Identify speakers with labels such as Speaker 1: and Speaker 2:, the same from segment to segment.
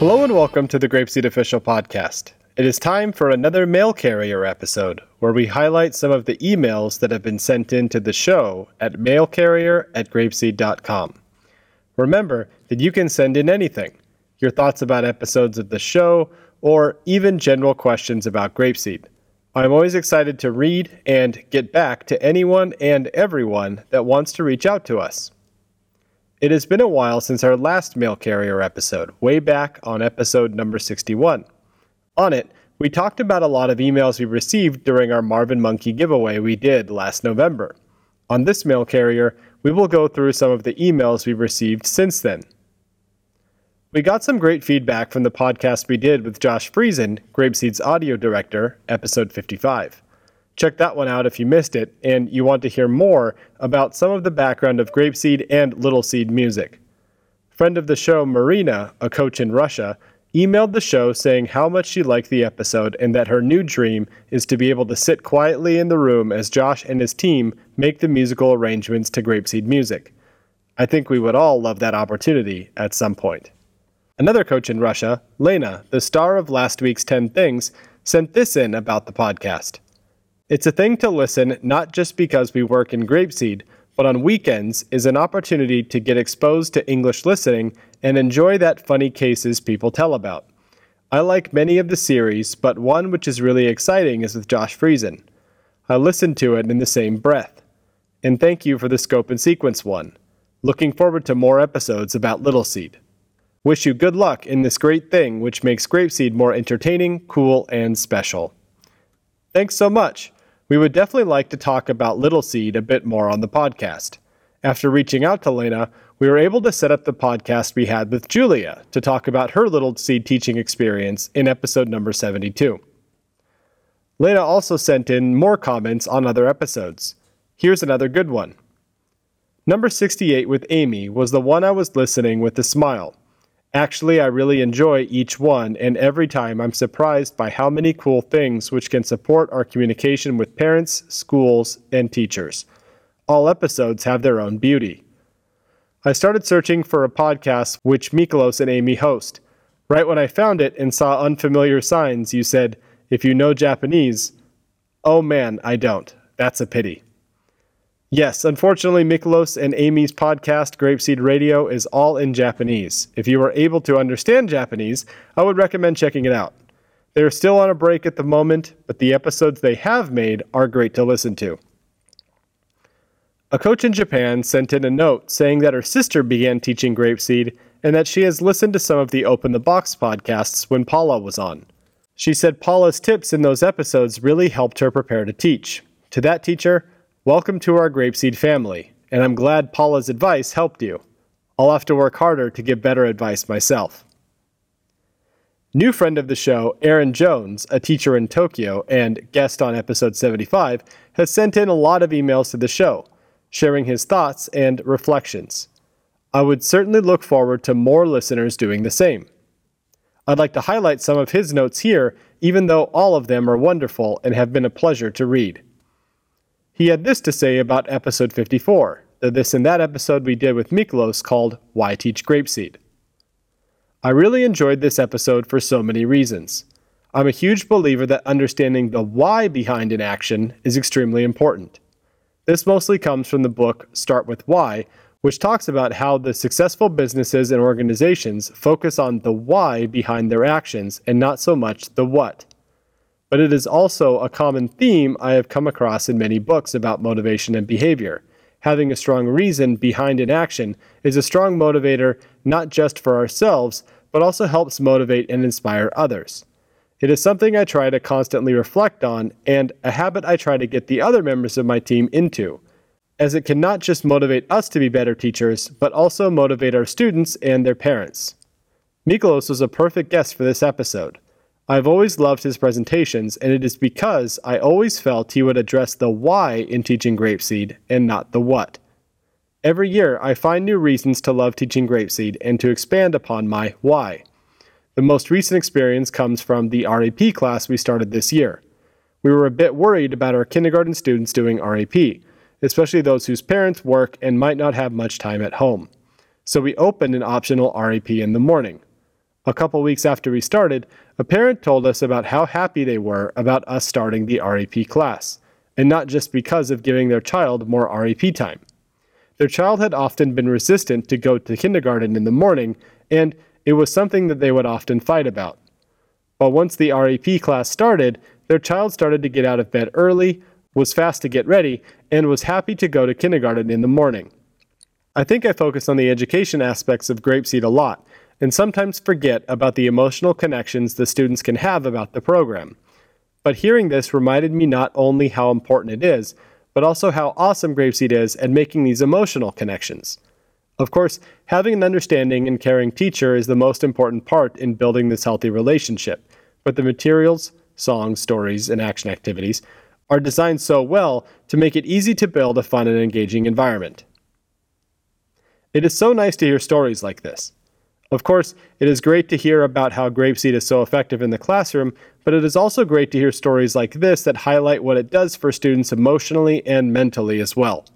Speaker 1: Hello and welcome to the Grapeseed Official Podcast. It is time for another mail carrier episode where we highlight some of the emails that have been sent in to the show at mailcarrier at grapeseed.com. Remember that you can send in anything your thoughts about episodes of the show, or even general questions about Grapeseed. I'm always excited to read and get back to anyone and everyone that wants to reach out to us. It has been a while since our last mail carrier episode, way back on episode number 61. On it, we talked about a lot of emails we received during our Marvin Monkey giveaway we did last November. On this mail carrier, we will go through some of the emails we've received since then. We got some great feedback from the podcast we did with Josh Friesen, Grapeseed's audio director, episode 55. Check that one out if you missed it and you want to hear more about some of the background of Grapeseed and Little Seed music. Friend of the show, Marina, a coach in Russia, emailed the show saying how much she liked the episode and that her new dream is to be able to sit quietly in the room as Josh and his team make the musical arrangements to Grapeseed music. I think we would all love that opportunity at some point. Another coach in Russia, Lena, the star of last week's 10 Things, sent this in about the podcast. It's a thing to listen not just because we work in Grapeseed, but on weekends is an opportunity to get exposed to English listening and enjoy that funny cases people tell about. I like many of the series, but one which is really exciting is with Josh Friesen. I listened to it in the same breath. And thank you for the scope and sequence one. Looking forward to more episodes about Little Seed. Wish you good luck in this great thing which makes Grapeseed more entertaining, cool, and special. Thanks so much. We would definitely like to talk about Little Seed a bit more on the podcast. After reaching out to Lena, we were able to set up the podcast we had with Julia to talk about her Little Seed teaching experience in episode number 72. Lena also sent in more comments on other episodes. Here's another good one. Number 68 with Amy was the one I was listening with a smile. Actually, I really enjoy each one, and every time I'm surprised by how many cool things which can support our communication with parents, schools, and teachers. All episodes have their own beauty. I started searching for a podcast which Miklos and Amy host. Right when I found it and saw unfamiliar signs, you said, If you know Japanese, oh man, I don't. That's a pity. Yes, unfortunately, Miklos and Amy's podcast, Grapeseed Radio, is all in Japanese. If you are able to understand Japanese, I would recommend checking it out. They are still on a break at the moment, but the episodes they have made are great to listen to. A coach in Japan sent in a note saying that her sister began teaching Grapeseed and that she has listened to some of the Open the Box podcasts when Paula was on. She said Paula's tips in those episodes really helped her prepare to teach. To that teacher, Welcome to our Grapeseed family, and I'm glad Paula's advice helped you. I'll have to work harder to give better advice myself. New friend of the show, Aaron Jones, a teacher in Tokyo and guest on episode 75, has sent in a lot of emails to the show, sharing his thoughts and reflections. I would certainly look forward to more listeners doing the same. I'd like to highlight some of his notes here, even though all of them are wonderful and have been a pleasure to read. He had this to say about episode 54, the this and that episode we did with Miklos called Why Teach Grapeseed. I really enjoyed this episode for so many reasons. I'm a huge believer that understanding the why behind an action is extremely important. This mostly comes from the book Start with Why, which talks about how the successful businesses and organizations focus on the why behind their actions and not so much the what but it is also a common theme I have come across in many books about motivation and behavior. Having a strong reason behind an action is a strong motivator not just for ourselves, but also helps motivate and inspire others. It is something I try to constantly reflect on and a habit I try to get the other members of my team into, as it can not just motivate us to be better teachers, but also motivate our students and their parents. Miklos was a perfect guest for this episode. I've always loved his presentations, and it is because I always felt he would address the why in teaching grapeseed and not the what. Every year, I find new reasons to love teaching grapeseed and to expand upon my why. The most recent experience comes from the REP class we started this year. We were a bit worried about our kindergarten students doing REP, especially those whose parents work and might not have much time at home. So we opened an optional REP in the morning. A couple weeks after we started, a parent told us about how happy they were about us starting the REP class, and not just because of giving their child more REP time. Their child had often been resistant to go to kindergarten in the morning, and it was something that they would often fight about. But once the REP class started, their child started to get out of bed early, was fast to get ready, and was happy to go to kindergarten in the morning. I think I focus on the education aspects of Grapeseed a lot, and sometimes forget about the emotional connections the students can have about the program. But hearing this reminded me not only how important it is, but also how awesome Grapeseed is at making these emotional connections. Of course, having an understanding and caring teacher is the most important part in building this healthy relationship, but the materials, songs, stories, and action activities are designed so well to make it easy to build a fun and engaging environment. It is so nice to hear stories like this. Of course, it is great to hear about how Grapeseed is so effective in the classroom, but it is also great to hear stories like this that highlight what it does for students emotionally and mentally as well.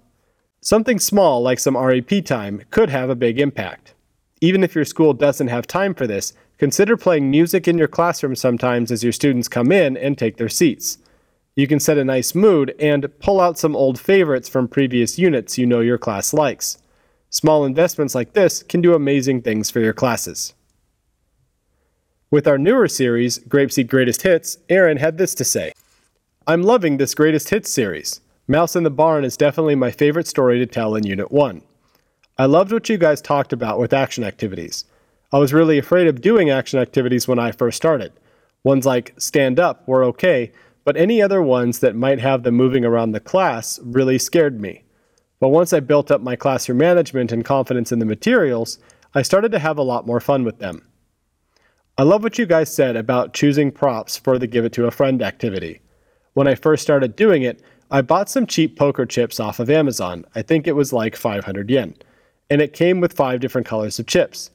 Speaker 1: Something small like some REP time could have a big impact. Even if your school doesn't have time for this, consider playing music in your classroom sometimes as your students come in and take their seats. You can set a nice mood and pull out some old favorites from previous units you know your class likes. Small investments like this can do amazing things for your classes. With our newer series, Grapeseed Greatest Hits, Aaron had this to say I'm loving this Greatest Hits series. Mouse in the Barn is definitely my favorite story to tell in Unit 1. I loved what you guys talked about with action activities. I was really afraid of doing action activities when I first started. Ones like stand up were okay, but any other ones that might have them moving around the class really scared me. But once I built up my classroom management and confidence in the materials, I started to have a lot more fun with them. I love what you guys said about choosing props for the Give It to a Friend activity. When I first started doing it, I bought some cheap poker chips off of Amazon. I think it was like 500 yen. And it came with five different colors of chips.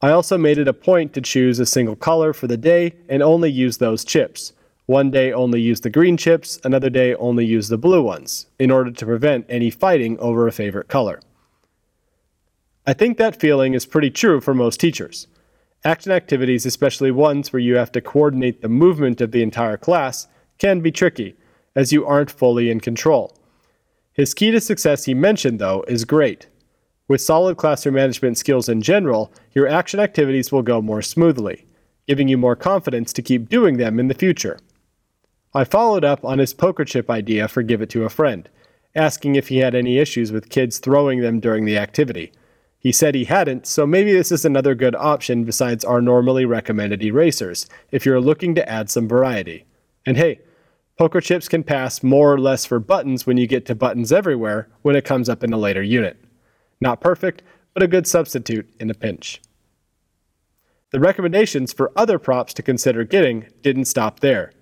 Speaker 1: I also made it a point to choose a single color for the day and only use those chips. One day only use the green chips, another day only use the blue ones, in order to prevent any fighting over a favorite color. I think that feeling is pretty true for most teachers. Action activities, especially ones where you have to coordinate the movement of the entire class, can be tricky, as you aren't fully in control. His key to success he mentioned, though, is great. With solid classroom management skills in general, your action activities will go more smoothly, giving you more confidence to keep doing them in the future. I followed up on his poker chip idea for Give It to a Friend, asking if he had any issues with kids throwing them during the activity. He said he hadn't, so maybe this is another good option besides our normally recommended erasers, if you're looking to add some variety. And hey, poker chips can pass more or less for buttons when you get to buttons everywhere when it comes up in a later unit. Not perfect, but a good substitute in a pinch. The recommendations for other props to consider getting didn't stop there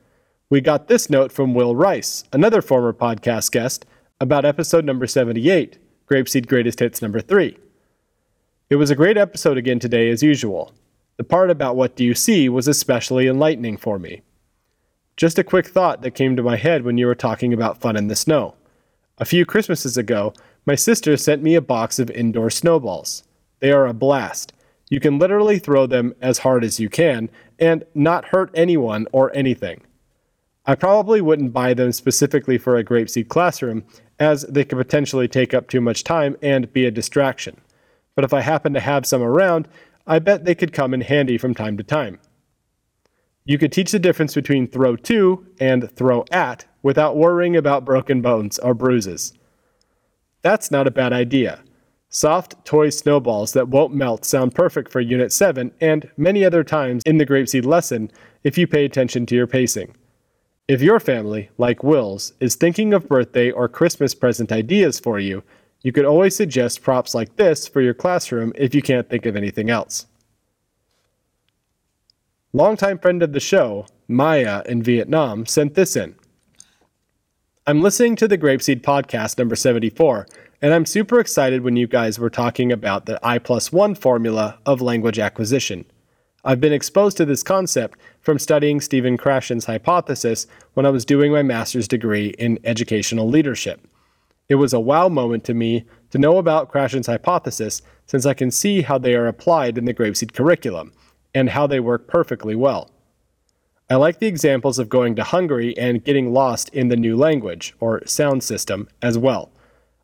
Speaker 1: we got this note from Will Rice, another former podcast guest, about episode number 78, Grapeseed Greatest Hits number 3. It was a great episode again today, as usual. The part about what do you see was especially enlightening for me. Just a quick thought that came to my head when you were talking about fun in the snow. A few Christmases ago, my sister sent me a box of indoor snowballs. They are a blast. You can literally throw them as hard as you can and not hurt anyone or anything. I probably wouldn't buy them specifically for a Grapeseed classroom, as they could potentially take up too much time and be a distraction. But if I happen to have some around, I bet they could come in handy from time to time. You could teach the difference between throw to and throw at without worrying about broken bones or bruises. That's not a bad idea. Soft toy snowballs that won't melt sound perfect for Unit 7 and many other times in the Grapeseed lesson if you pay attention to your pacing. If your family, like Will's, is thinking of birthday or Christmas present ideas for you, you could always suggest props like this for your classroom if you can't think of anything else. Longtime friend of the show, Maya in Vietnam, sent this in. I'm listening to the Grapeseed podcast number 74, and I'm super excited when you guys were talking about the I plus one formula of language acquisition. I've been exposed to this concept from studying Stephen Krashen's hypothesis when I was doing my master's degree in educational leadership. It was a wow moment to me to know about Krashen's hypothesis since I can see how they are applied in the Grapeseed curriculum, and how they work perfectly well. I like the examples of going to Hungary and getting lost in the new language, or sound system, as well.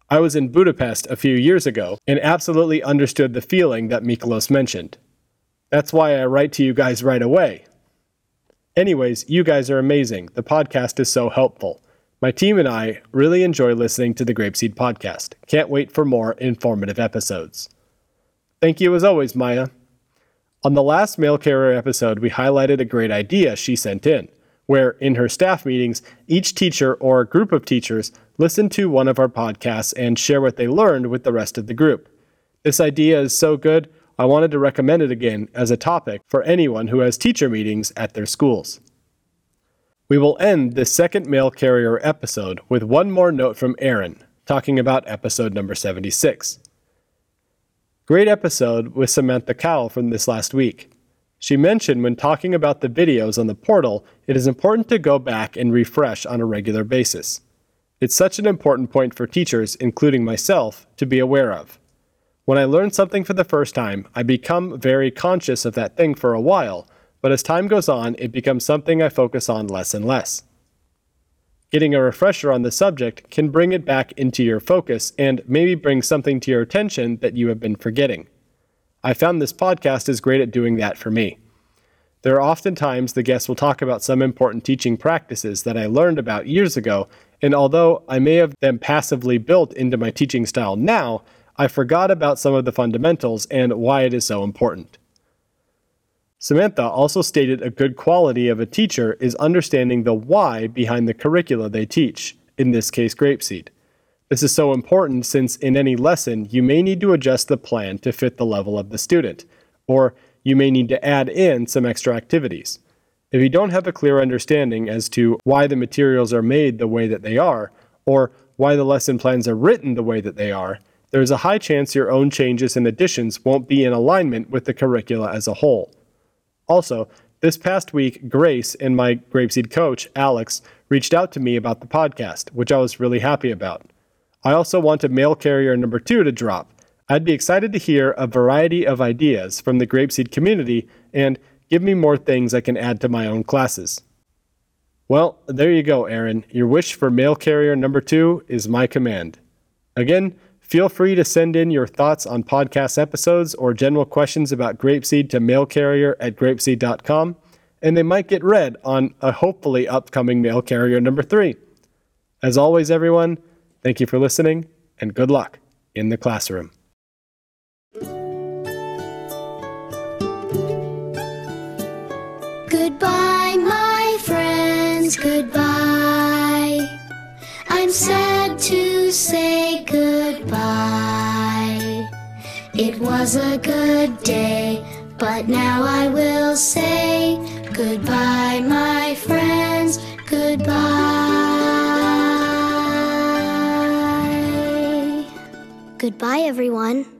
Speaker 1: I was in Budapest a few years ago and absolutely understood the feeling that Miklos mentioned. That's why I write to you guys right away. Anyways, you guys are amazing. The podcast is so helpful. My team and I really enjoy listening to the Grapeseed podcast. Can't wait for more informative episodes. Thank you as always, Maya. On the last mail carrier episode, we highlighted a great idea she sent in, where in her staff meetings, each teacher or group of teachers listen to one of our podcasts and share what they learned with the rest of the group. This idea is so good, I wanted to recommend it again as a topic for anyone who has teacher meetings at their schools. We will end this second mail carrier episode with one more note from Aaron, talking about episode number 76. Great episode with Samantha Cowell from this last week. She mentioned when talking about the videos on the portal, it is important to go back and refresh on a regular basis. It's such an important point for teachers, including myself, to be aware of. When I learn something for the first time, I become very conscious of that thing for a while, but as time goes on, it becomes something I focus on less and less. Getting a refresher on the subject can bring it back into your focus and maybe bring something to your attention that you have been forgetting. I found this podcast is great at doing that for me. There are often times the guests will talk about some important teaching practices that I learned about years ago and although I may have them passively built into my teaching style now, I forgot about some of the fundamentals and why it is so important. Samantha also stated a good quality of a teacher is understanding the why behind the curricula they teach, in this case, Grapeseed. This is so important since in any lesson you may need to adjust the plan to fit the level of the student, or you may need to add in some extra activities. If you don't have a clear understanding as to why the materials are made the way that they are, or why the lesson plans are written the way that they are, there is a high chance your own changes and additions won't be in alignment with the curricula as a whole. Also, this past week, Grace and my Grapeseed coach, Alex, reached out to me about the podcast, which I was really happy about. I also want a mail carrier number two to drop. I'd be excited to hear a variety of ideas from the Grapeseed community and Give me more things I can add to my own classes. Well, there you go, Aaron. Your wish for mail carrier number two is my command. Again, feel free to send in your thoughts on podcast episodes or general questions about Grapeseed to mailcarrier at grapeseed.com, and they might get read on a hopefully upcoming mail carrier number three. As always, everyone, thank you for listening and good luck in the classroom.
Speaker 2: Goodbye, my friends, goodbye. I'm sad say goodbye. It was a good day, but now I will say goodbye, my friends, goodbye. Goodbye, everyone.